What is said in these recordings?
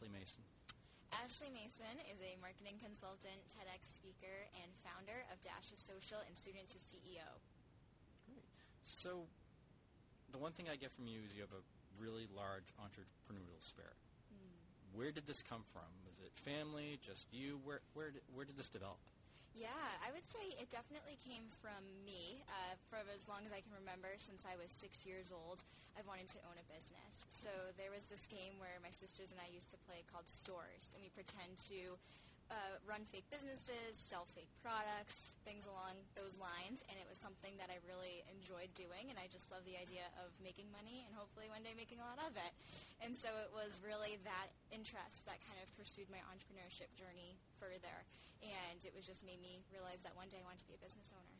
Ashley Mason? Ashley Mason is a marketing consultant, TEDx speaker, and founder of Dash of Social and Student to CEO. Great. So the one thing I get from you is you have a really large entrepreneurial spirit. Hmm. Where did this come from? Was it family, just you? Where, where, did, where did this develop? Yeah, I would say it definitely came from me. As long as I can remember, since I was six years old, I've wanted to own a business. So there was this game where my sisters and I used to play called Stores, and we pretend to uh, run fake businesses, sell fake products, things along those lines, and it was something that I really enjoyed doing, and I just love the idea of making money and hopefully one day making a lot of it. And so it was really that interest that kind of pursued my entrepreneurship journey further, and it was just made me realize that one day I wanted to be a business owner.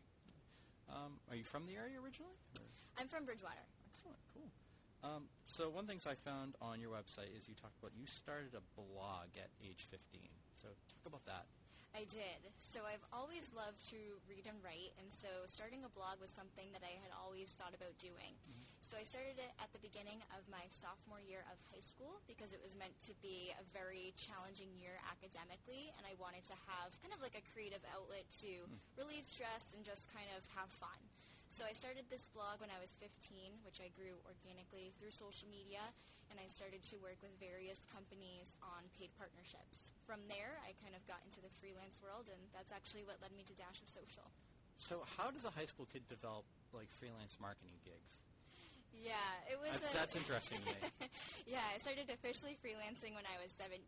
Um, are you from the area originally? or- I'm from Bridgewater. Excellent, cool. Um, so one things I found on your website is you talked about you started a blog at age 15. So talk about that. I did. So I've always loved to read and write, and so starting a blog was something that I had always thought about doing. Mm-hmm. So I started it at the beginning of my sophomore year of high school because it was meant to be a very challenging year academically, and I wanted to have kind of like a creative outlet to mm. relieve stress and just kind of have fun. So I started this blog when I was 15, which I grew organically through social media, and I started to work with various companies on paid partnerships. From there, I kind of got into the freelance world, and that's actually what led me to Dash of Social. So how does a high school kid develop like freelance marketing gigs? Yeah, it was. I- that's interesting to me. yeah, I started officially freelancing when I was 17.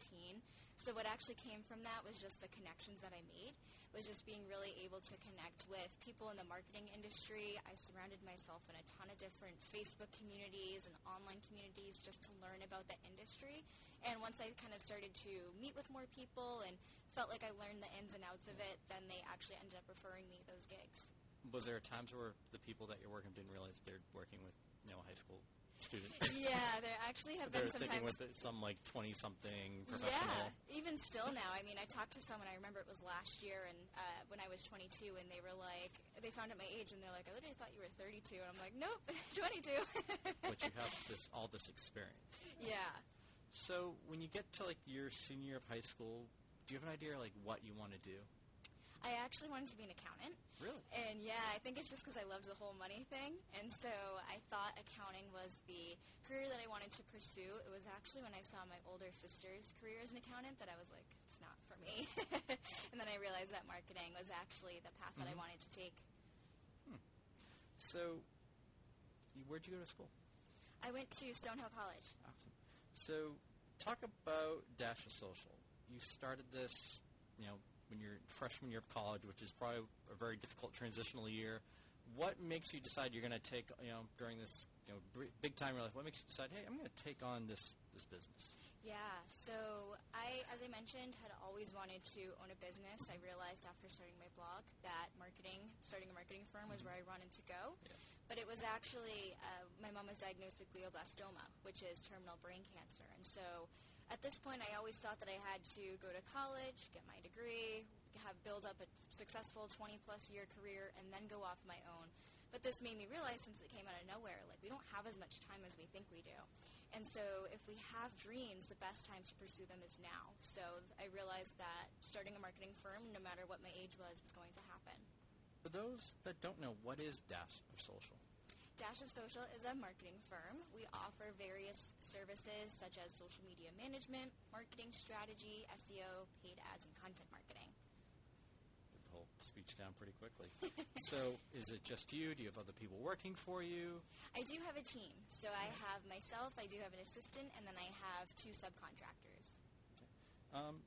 So what actually came from that was just the connections that I made, was just being really able to connect with people in the marketing industry. I surrounded myself in a ton of different Facebook communities and online communities just to learn about the industry. And once I kind of started to meet with more people and felt like I learned the ins and outs of it, then they actually ended up referring me those gigs. Was there times where the people that you're working with didn't realize they're working with you know high school student? yeah, there actually have they're been thinking sometimes with some like twenty something professional. Yeah, even still now. I mean, I talked to someone. I remember it was last year, and uh, when I was 22, and they were like, they found out my age, and they're like, I literally thought you were 32, and I'm like, nope, 22. but you have this all this experience. yeah. So when you get to like your senior year of high school, do you have an idea like what you want to do? I actually wanted to be an accountant. Really? I think it's just because I loved the whole money thing. And so I thought accounting was the career that I wanted to pursue. It was actually when I saw my older sister's career as an accountant that I was like, it's not for me. and then I realized that marketing was actually the path that I Mhm. wanted to take. So, you, where'd you go to school? I went to Stonehill College. Awesome. So, talk about Dash Social. You started this, you know, when you're freshman year of college, which is probably a very difficult transitional year. What makes you decide you're going to take, you know, during this, you know, big time in your life? What makes you decide, hey, I'm going to take on this this business? Yeah, so I, as I mentioned, had always wanted to own a business. I realized after starting my blog that marketing, starting a marketing firm, was where I wanted to go. Yeah. But it was actually, uh, my mom was diagnosed with glioblastoma, which is terminal brain cancer. And so at this point, I always thought that I had to go to college, get my degree, have build up a successful 20 plus year career, and then go off my own. But this made me realize, since it came out of nowhere, like we don't have as much time as we think we do. And so if we have dreams, the best time to pursue them is now. So I realized that starting a marketing firm, no matter what my age was, was going to happen. For those that don't know, what is Dash of Social? Dash of Social is a marketing firm. We offer various services such as social media management, marketing strategy, SEO, paid ads, and content marketing. Did the whole speech down pretty quickly. so, is it just you? Do you have other people working for you? I do have a team. So I have myself, I do have an assistant, and then I have two subcontractors. Um,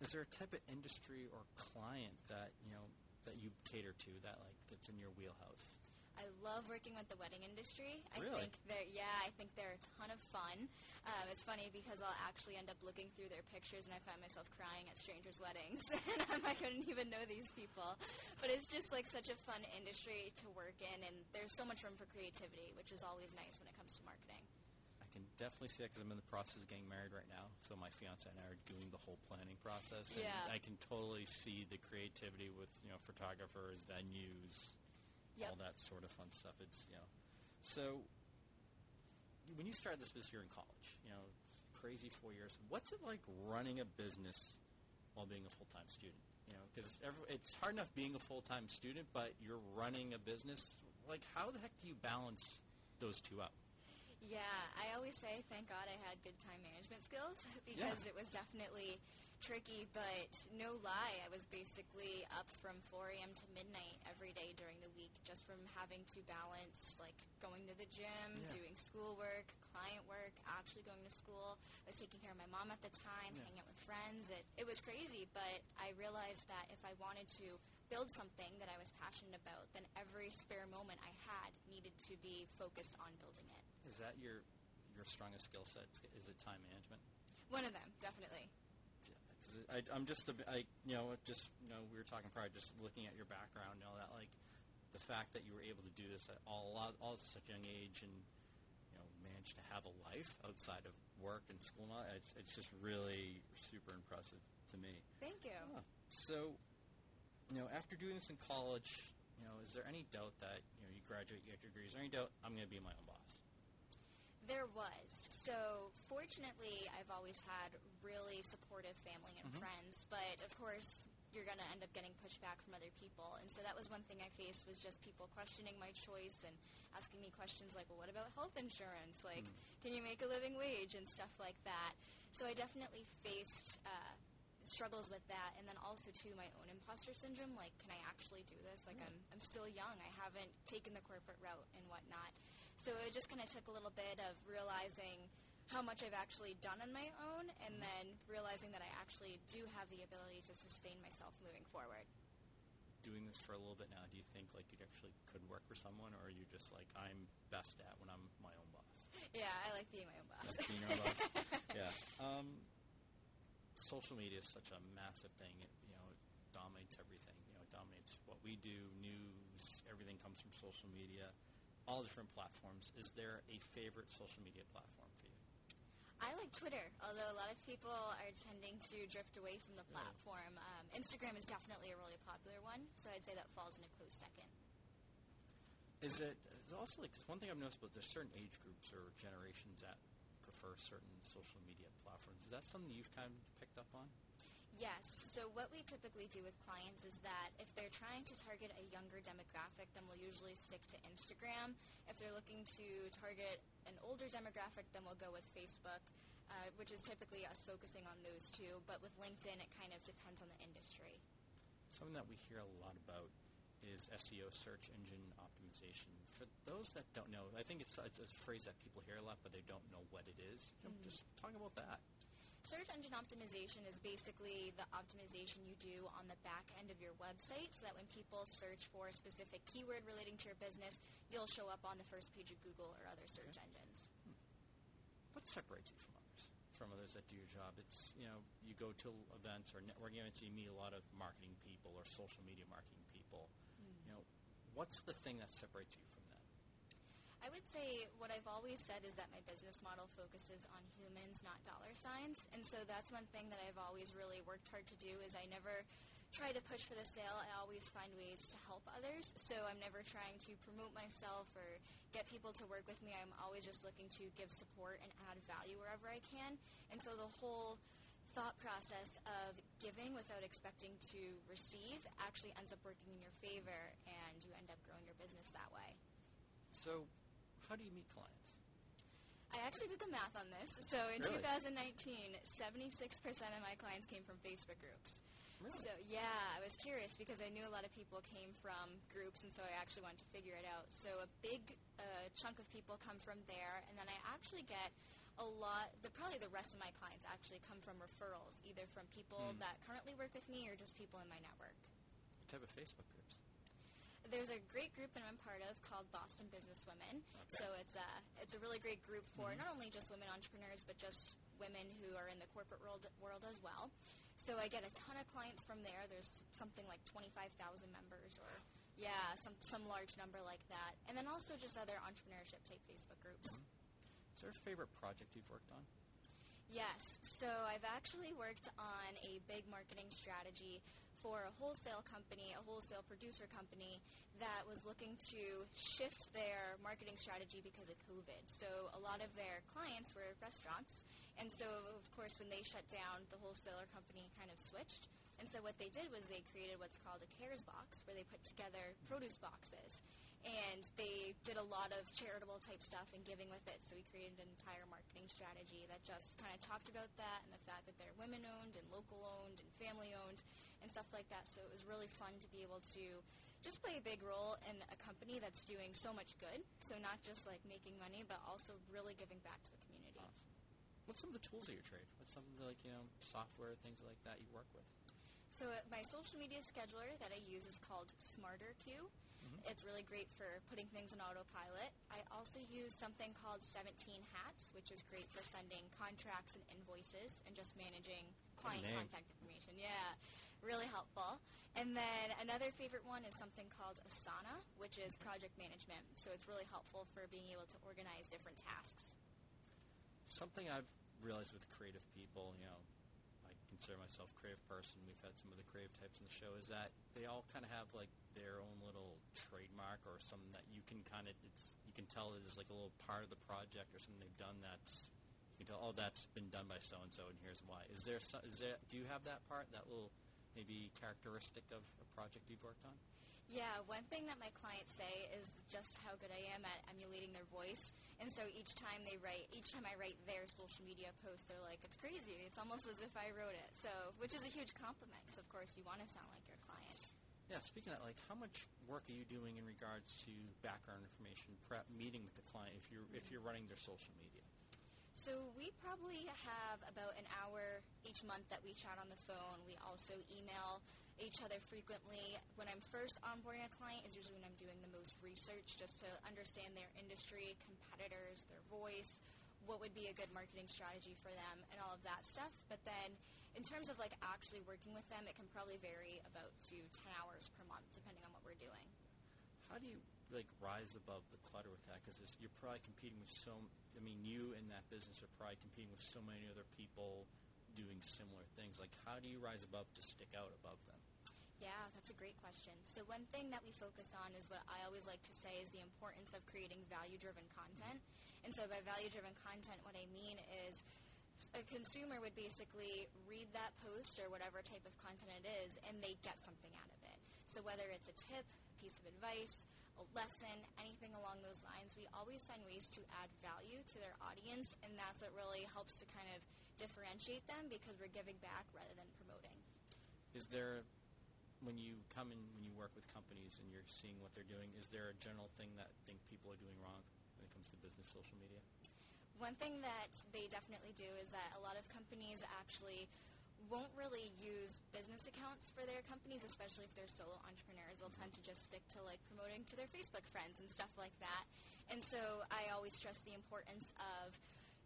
is there a type of industry or client that you know that you cater to that like gets in your wheelhouse? I love working with the wedding industry. I think they're yeah, I think they're a ton of fun. Um, it's funny because I'll actually end up looking through their pictures and I find myself crying at strangers' weddings, and I'm, I couldn't even know these people. But it's just like such a fun industry to work in, and there's so much room for creativity, which is always nice when it comes to marketing. I can definitely see it because I'm in the process of getting married right now. So my fiance and I are doing the whole planning process, and Yeah. I can totally see the creativity with you know photographers, venues, Yep. all that sort of fun stuff. It's you know, so when you started this business here in college, you know, crazy four years. What's it like running a business while being a full time student? You know, because it's hard enough being a full time student, but you're running a business. Like, how the heck do you balance those two up? Yeah, I always say thank God I had good time management skills because yeah. it was definitely tricky, but no lie, I was basically up from 4 a.m. to midnight every day during the week just from having to balance like going to the gym, yeah. doing schoolwork, client work, actually going to school. I was taking care of my mom at the time, yeah. hanging out with friends. It, it was crazy, but I realized that if I wanted to build something that I was passionate about, then every spare moment I had needed to be focused on building it. Is that your your strongest skill set? Is it time management? One of them, definitely. I, I'm just, I, you know, just, you know, we were talking prior, just looking at your background, you know, that like the fact that you were able to do this at all, all at such a young age and, you know, managed to have a life outside of work and school, it's, it's just really super impressive to me. Thank you. Yeah. So, you know, after doing this in college, you know, is there any doubt that, you know, you graduate, you get your degree, is there any doubt I'm going to be my own boss? There was. So fortunately, I've always had really supportive family and mm-hmm. friends, but of course, you're going to end up getting pushback from other people. And so that was one thing I faced was just people questioning my choice and asking me questions like, well, what about health insurance? Like, mm. can you make a living wage and stuff like that? So I definitely faced uh, struggles with that. And then also, too, my own imposter syndrome. Like, can I actually do this? Like, mm. I'm, I'm still young. I haven't taken the corporate route and whatnot. So it just kind of took a little bit of realizing how much I've actually done on my own and mm-hmm. then realizing that I actually do have the ability to sustain myself moving forward. Doing this for a little bit now, do you think like you actually could work for someone or are you just like I'm best at when I'm my own boss? Yeah, I like being my own boss. Like being your own boss. Yeah. Um, social media is such a massive thing. It, you know, it dominates everything. You know, it dominates what we do, news, everything comes from social media all different platforms. Is there a favorite social media platform for you? I like Twitter, although a lot of people are tending to drift away from the platform. Um, Instagram is definitely a really popular one, so I'd say that falls in a close second. Is it is also like one thing I've noticed about there's certain age groups or generations that prefer certain social media platforms. Is that something you've kind of picked up on? Yes. So what we typically do with clients is that if they're trying to target a younger demographic, then we'll usually stick to Instagram. If they're looking to target an older demographic, then we'll go with Facebook, uh, which is typically us focusing on those two. But with LinkedIn, it kind of depends on the industry. Something that we hear a lot about is SEO, search engine optimization. For those that don't know, I think it's, it's a phrase that people hear a lot, but they don't know what it is. Mm-hmm. Just talk about that. Search engine optimization is basically the optimization you do on the back end of your website so that when people search for a specific keyword relating to your business, you'll show up on the first page of Google or other search okay. engines. Hmm. What separates you from others? From others that do your job? It's, you know, you go to events or networking events, you meet a lot of marketing people or social media marketing people. Mm. You know, what's the thing that separates you from I would say what I've always said is that my business model focuses on humans, not dollar signs. And so that's one thing that I've always really worked hard to do is I never try to push for the sale. I always find ways to help others. So I'm never trying to promote myself or get people to work with me. I'm always just looking to give support and add value wherever I can. And so the whole thought process of giving without expecting to receive actually ends up working in your favor and you end up growing your business that way. So how do you meet clients? I actually did the math on this. So in really? 2019, 76% of my clients came from Facebook groups. Really? So yeah, I was curious because I knew a lot of people came from groups, and so I actually wanted to figure it out. So a big uh, chunk of people come from there, and then I actually get a lot. The, probably the rest of my clients actually come from referrals, either from people mm. that currently work with me or just people in my network. What type of Facebook groups? There's a great group that I'm part of called Boston Business Women. Okay. So it's a it's a really great group for mm-hmm. not only just women entrepreneurs but just women who are in the corporate world world as well. So I get a ton of clients from there. There's something like 25,000 members or yeah, some some large number like that. And then also just other entrepreneurship type Facebook groups. Mm-hmm. Is there a favorite project you've worked on? Yes. So I've actually worked on a big marketing strategy for a wholesale company, a wholesale producer company that was looking to shift their marketing strategy because of COVID. So a lot of their clients were restaurants. And so, of course, when they shut down, the wholesaler company kind of switched. And so what they did was they created what's called a CARES box, where they put together produce boxes and they did a lot of charitable type stuff and giving with it. So we created an entire marketing strategy that just kind of talked about that and the fact that they're women owned and local owned and family owned and stuff like that. So it was really fun to be able to just play a big role in a company that's doing so much good. So not just like making money, but also really giving back to the community. Awesome. What's some of the tools of your trade? What's some of the like you know software things like that you work with? So uh, my social media scheduler that I use is called SmarterQueue. It's really great for putting things in autopilot. I also use something called 17 Hats, which is great for sending contracts and invoices and just managing client contact information. Yeah, really helpful. And then another favorite one is something called Asana, which is project management. So it's really helpful for being able to organize different tasks. Something I've realized with creative people, you know, I consider myself a creative person. We've had some of the creative types in the show. Is that they all kind of have like their own little trademark or something that you can kind of it's you can tell it is like a little part of the project or something they've done that's you can tell oh that's been done by so and so and here's why. Is there so, is there do you have that part that little maybe characteristic of a project you've worked on? Yeah, one thing that my clients say is just how good I am at emulating their voice. And so each time they write, each time I write their social media post, they're like, it's crazy. It's almost as if I wrote it. So, which is a huge compliment because, of course, you want to sound like your client. Yeah, speaking of that, like how much work are you doing in regards to background information, prep, meeting with the client if you're if you're running their social media? So we probably have about an hour each month that we chat on the phone. We also email each other frequently. When I'm first onboarding a client is usually when I'm doing the most research just to understand their industry, competitors, their voice, what would be a good marketing strategy for them and all of that stuff. But then in terms of like actually working with them, it can probably vary about to 10 hours per month depending on what we're doing. How do you like rise above the clutter with that? Because you're probably competing with so. I mean, you in that business are probably competing with so many other people doing similar things. Like, how do you rise above to stick out above them? Yeah, that's a great question. So one thing that we focus on is what I always like to say is the importance of creating value-driven content. And so by value-driven content, what I mean is a consumer would basically read that post or whatever type of content it is, and they get something out of it. So whether it's a tip, piece of advice, a lesson, anything along those lines, we always find ways to add value to their audience, and that's what really helps to kind of differentiate them because we're giving back rather than promoting. Is there, when you come in, when you work with companies and you're seeing what they're doing, is there a general thing that think people are doing wrong when it comes to business social media? One thing that they definitely do is that a lot of companies actually won't use business accounts for their companies, especially if they're solo entrepreneurs. They'll tend to just stick to like promoting to their Facebook friends and stuff like that. And so I always stress the importance of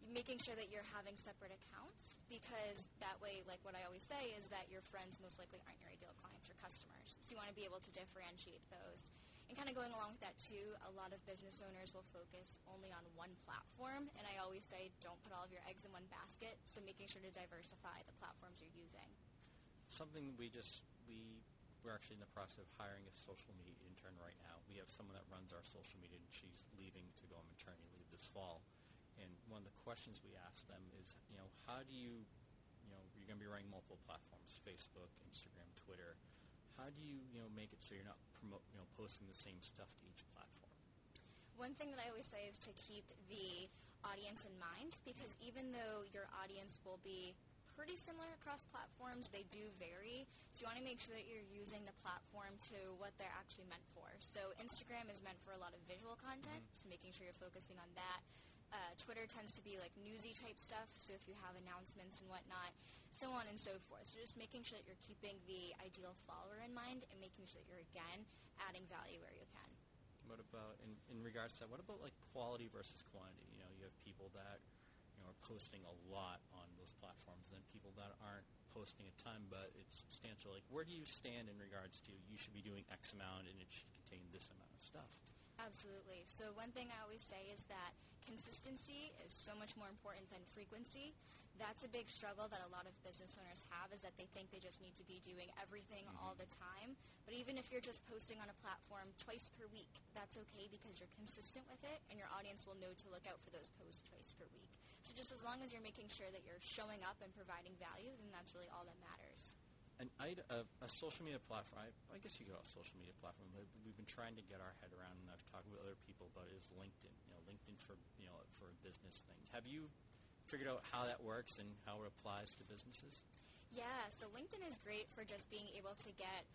making sure that you're having separate accounts because that way, like what I always say, is that your friends most likely aren't your ideal clients or customers. So you want to be able to differentiate those. And kind of going along with that too, a lot of business owners will focus only on one platform. And I always say, don't put all of your eggs in one basket. So making sure to diversify the platforms you're using. Something we just we we're actually in the process of hiring a social media intern right now. We have someone that runs our social media, and she's leaving to go on maternity leave this fall. And one of the questions we ask them is, you know, how do you, you know, you're going to be running multiple platforms: Facebook, Instagram, Twitter. How do you, you know, make it so you're not promote, you know, posting the same stuff to each platform? One thing that I always say is to keep the audience in mind because even though your audience will be pretty similar across platforms, they do vary. So you want to make sure that you're using the platform to what they're actually meant for. So Instagram is meant for a lot of visual content, mm-hmm. so making sure you're focusing on that. Uh, Twitter tends to be like newsy type stuff, so if you have announcements and whatnot, so on and so forth. So just making sure that you're keeping the ideal follower in mind and making sure that you're, again, adding value where you can. What about, in, in regards to that, what about like quality versus quantity? You know, you have people that you know, are posting a lot on those platforms, than people that aren't posting a ton, but it's substantial. Like, where do you stand in regards to you should be doing X amount and it should contain this amount of stuff? Absolutely. So one thing I always say is that consistency is so much more important than frequency that's a big struggle that a lot of business owners have is that they think they just need to be doing everything mm-hmm. all the time. But even if you're just posting on a platform twice per week, that's okay because you're consistent with it and your audience will know to look out for those posts twice per week. So just as long as you're making sure that you're showing up and providing value, then that's really all that matters. An, a, uh, a social media platform, I, I guess you go a social media platform, but we've been trying to get our head around, and I've talked with other people about it, is LinkedIn. You know, LinkedIn for you know for a business thing. Have you figured out how that works and how it applies to businesses? Yeah, so LinkedIn is great for just being able to get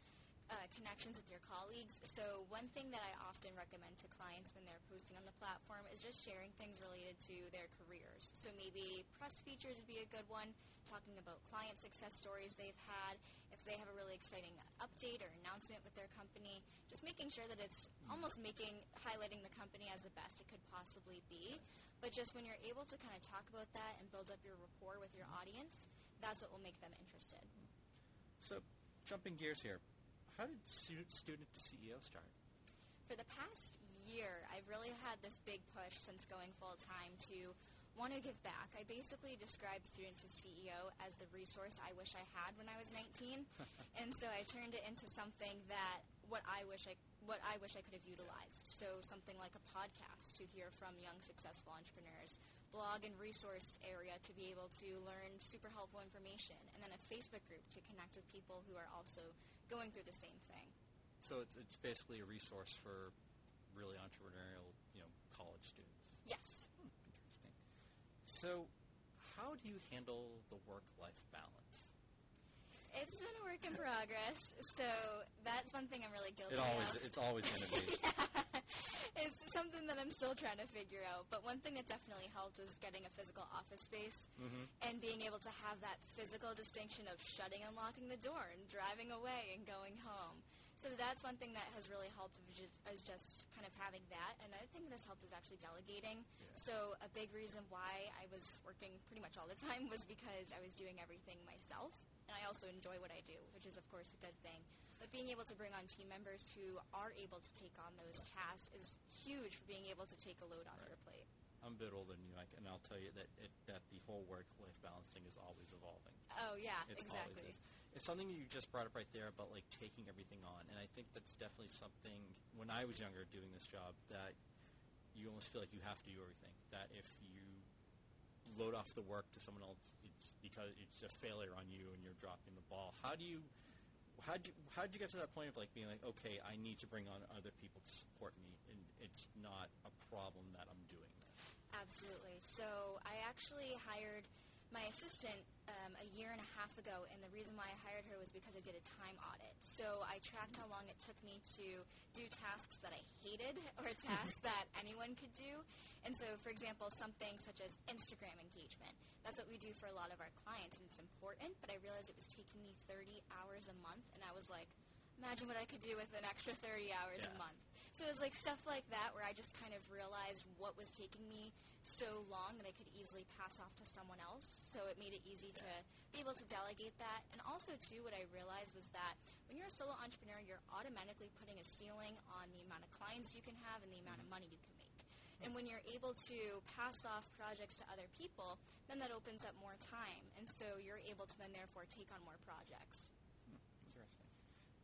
uh, connections with your colleagues. So one thing that I often recommend to clients when they're posting on the platform is just sharing things related to their careers. So maybe press features would be a good one, talking about client success stories they've had, if they have a really exciting update or announcement with their company, just making sure that it's almost making highlighting the company as the best it could possibly be. But just when you're able to kind of talk about that and build up your rapport with your audience, that's what will make them interested. So, jumping gears here, how did student to CEO start? For the past year, I've really had this big push since going full time to want to give back. I basically describe student to CEO as the resource I wish I had when I was 19, and so I turned it into something that what I wish I what I wish I could have utilized. So something like a podcast to hear from young successful entrepreneurs, blog and resource area to be able to learn super helpful information, and then a Facebook group to connect with people who are also going through the same thing. So it's it's basically a resource for really entrepreneurial, you know, college students. Yes. Hmm, interesting. So, how do you handle the work-life balance? It's been a work in progress, so that's one thing I'm really guilty it always, of. It's always going to be. yeah. It's something that I'm still trying to figure out. But one thing that definitely helped was getting a physical office space mm-hmm. and being able to have that physical distinction of shutting and locking the door and driving away and going home. So that's one thing that has really helped is just kind of having that. Another thing that has helped is actually delegating. Yeah. So a big reason why I was working pretty much all the time was because I was doing everything myself and I also enjoy what I do, which is of course a good thing. But being able to bring on team members who are able to take on those tasks is huge for being able to take a load off right. your plate. I'm a bit older than you, and I'll tell you that it, that the whole work-life balancing is always evolving. Oh yeah, it's exactly. It's something you just brought up right there about like taking everything on, and I think that's definitely something. When I was younger, doing this job, that you almost feel like you have to do everything. That if you load off the work to someone else, it's because it's a failure on you and you're dropping the ball. How do you how do you, how did you get to that point of like being like, okay, I need to bring on other people to support me, and it's not a problem that I'm doing this. Absolutely. So I actually hired my assistant um, a year and a half ago, and the reason why I hired her was because I did a time audit. So I tracked how long it took me to do tasks that I hated or tasks that anyone could do. And so, for example, something such as Instagram engagement. That's what we do for a lot of our clients, and it's important, but I realized it was taking me 30 hours a month, and I was like, imagine what I could do with an extra 30 hours yeah. a month. So it was like stuff like that where I just kind of realized what was taking me so long that I could easily pass off to someone else. So it made it easy yeah. to be able to delegate that. And also, too, what I realized was that when you're a solo entrepreneur, you're automatically putting a ceiling on the amount of clients you can have and the amount mm-hmm. of money you can make. And when you're able to pass off projects to other people, then that opens up more time. And so you're able to then therefore take on more projects. Hmm, interesting.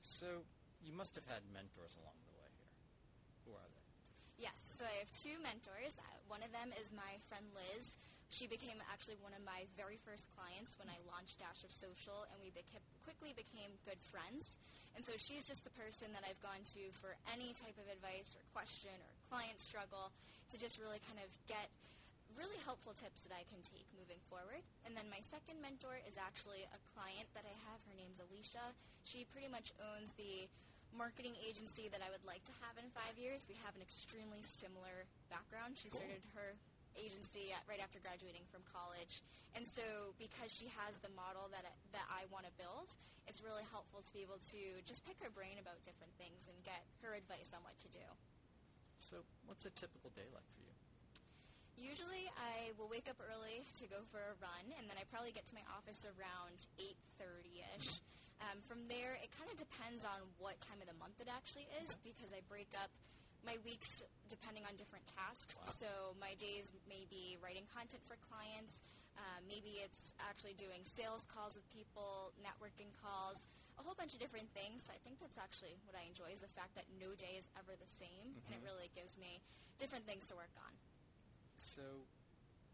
So you must have had mentors along the they? Yes, so I have two mentors. Uh, one of them is my friend Liz. She became actually one of my very first clients when I launched Dash of Social, and we beca- quickly became good friends. And so she's just the person that I've gone to for any type of advice or question or client struggle to just really kind of get really helpful tips that I can take moving forward. And then my second mentor is actually a client that I have. Her name's Alicia. She pretty much owns the marketing agency that I would like to have in five years. We have an extremely similar background. She cool. started her agency at, right after graduating from college. And so because she has the model that, that I want to build, it's really helpful to be able to just pick her brain about different things and get her advice on what to do. So what's a typical day like for you? Usually I will wake up early to go for a run, and then I probably get to my office around 8.30ish. Um, from there, it kind of depends on what time of the month it actually is because I break up my weeks depending on different tasks. Wow. So my days may be writing content for clients. Uh, maybe it's actually doing sales calls with people, networking calls, a whole bunch of different things. So I think that's actually what I enjoy is the fact that no day is ever the same, and it really gives me different things to work on. So,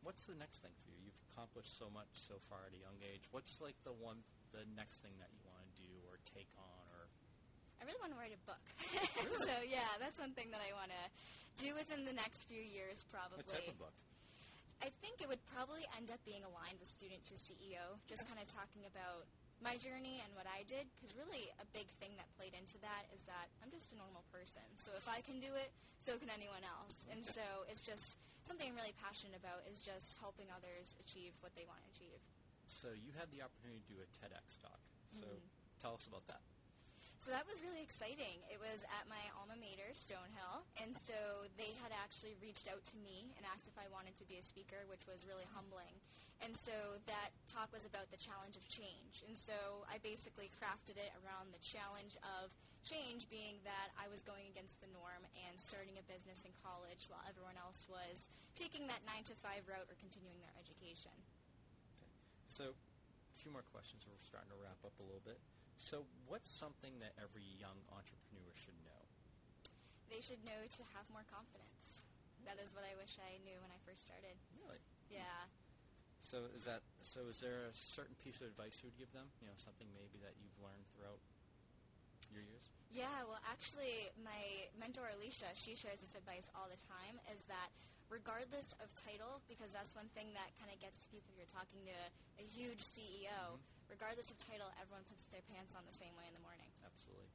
what's the next thing for you? You've accomplished so much so far at a young age. What's like the one, the next thing that you want to do or take on, or I really want to write a book. so yeah, that's one thing that I want to do within the next few years, probably. what type of book? I think it would probably end up being aligned with student to CEO, just kind of talking about my journey and what I did. Because really, a big thing that played into that is that I'm just a normal person. So if I can do it, so can anyone else. And so it's just something I'm really passionate about is just helping others achieve what they want to achieve. So you had the opportunity to do a TEDx talk. So mm-hmm. Tell us about that. So that was really exciting. It was at my alma mater, Stonehill, and so they had actually reached out to me and asked if I wanted to be a speaker, which was really humbling. And so that talk was about the challenge of change. And so I basically crafted it around the challenge of change being that I was going against the norm and starting a business in college while everyone else was taking that 9 to 5 route or continuing their education. Okay. So, a few more questions. We're starting to wrap up a little bit. So, what's something that every young entrepreneur should know? They should know to have more confidence. That is what I wish I knew when I first started. Really? Yeah. So is that so? Is there a certain piece of advice you would give them? You know, something maybe that you've learned throughout your years. Yeah, well, actually, my mentor Alicia, she shares this advice all the time. Is that regardless of title, because that's one thing that kind of gets to people. You're talking to a huge CEO. Mm-hmm. Regardless of title, everyone puts their pants on the same way in the morning. Absolutely.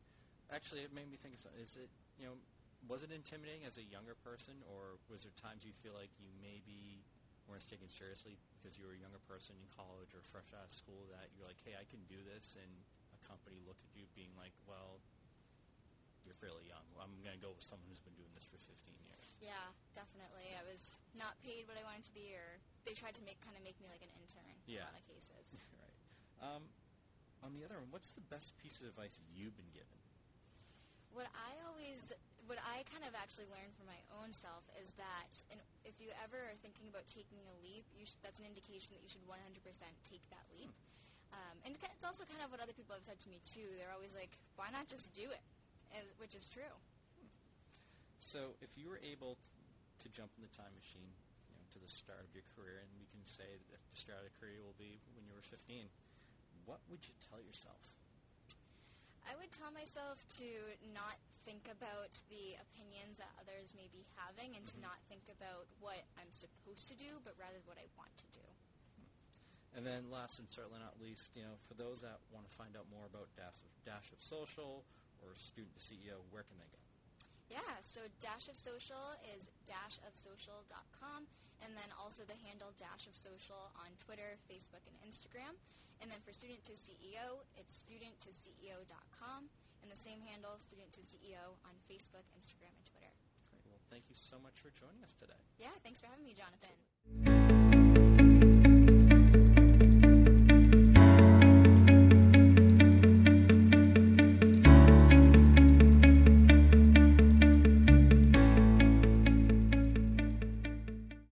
Actually, it made me think. Of, is it you know was it intimidating as a younger person, or was there times you feel like you maybe weren't taken seriously because you were a younger person in college or fresh out of school that you're like, hey, I can do this, and a company looked at you being like, well, you're fairly young. I'm going to go with someone who's been doing this for 15 years. Yeah, definitely. I was not paid what I wanted to be, or they tried to make kind of make me like an intern Yeah. in a lot of cases. right. Um, on the other hand, what's the best piece of advice you've been given? What I always, what I kind of actually learned from my own self is that and if you ever are thinking about taking a leap, you sh- that's an indication that you should 100% take that leap. Um, and it's also kind of what other people have said to me too. They're always like, "Why not just do it?" And, which is true. So, if you were able t- to jump in the time machine, you know, to the start of your career, and we can say that the start of your career will be when you were 15, what would you tell yourself? I would tell myself to not think about the opinions that others may be having, and to mm-hmm. not think about what I'm supposed to do, but rather what I want to do. And then, last and certainly not least, you know, for those that want to find out more about Dash of, Dash of Social or Student to CEO, where can they go? Yeah, so Dash of Social is dashofsocial.com, and then also the handle Dash of Social on Twitter, Facebook, and Instagram. And then for Student to CEO, it's studenttoceo.com, and the same handle, Student to CEO, on Facebook, Instagram, and Twitter. Great. Well, thank you so much for joining us today. Yeah, thanks for having me, Jonathan.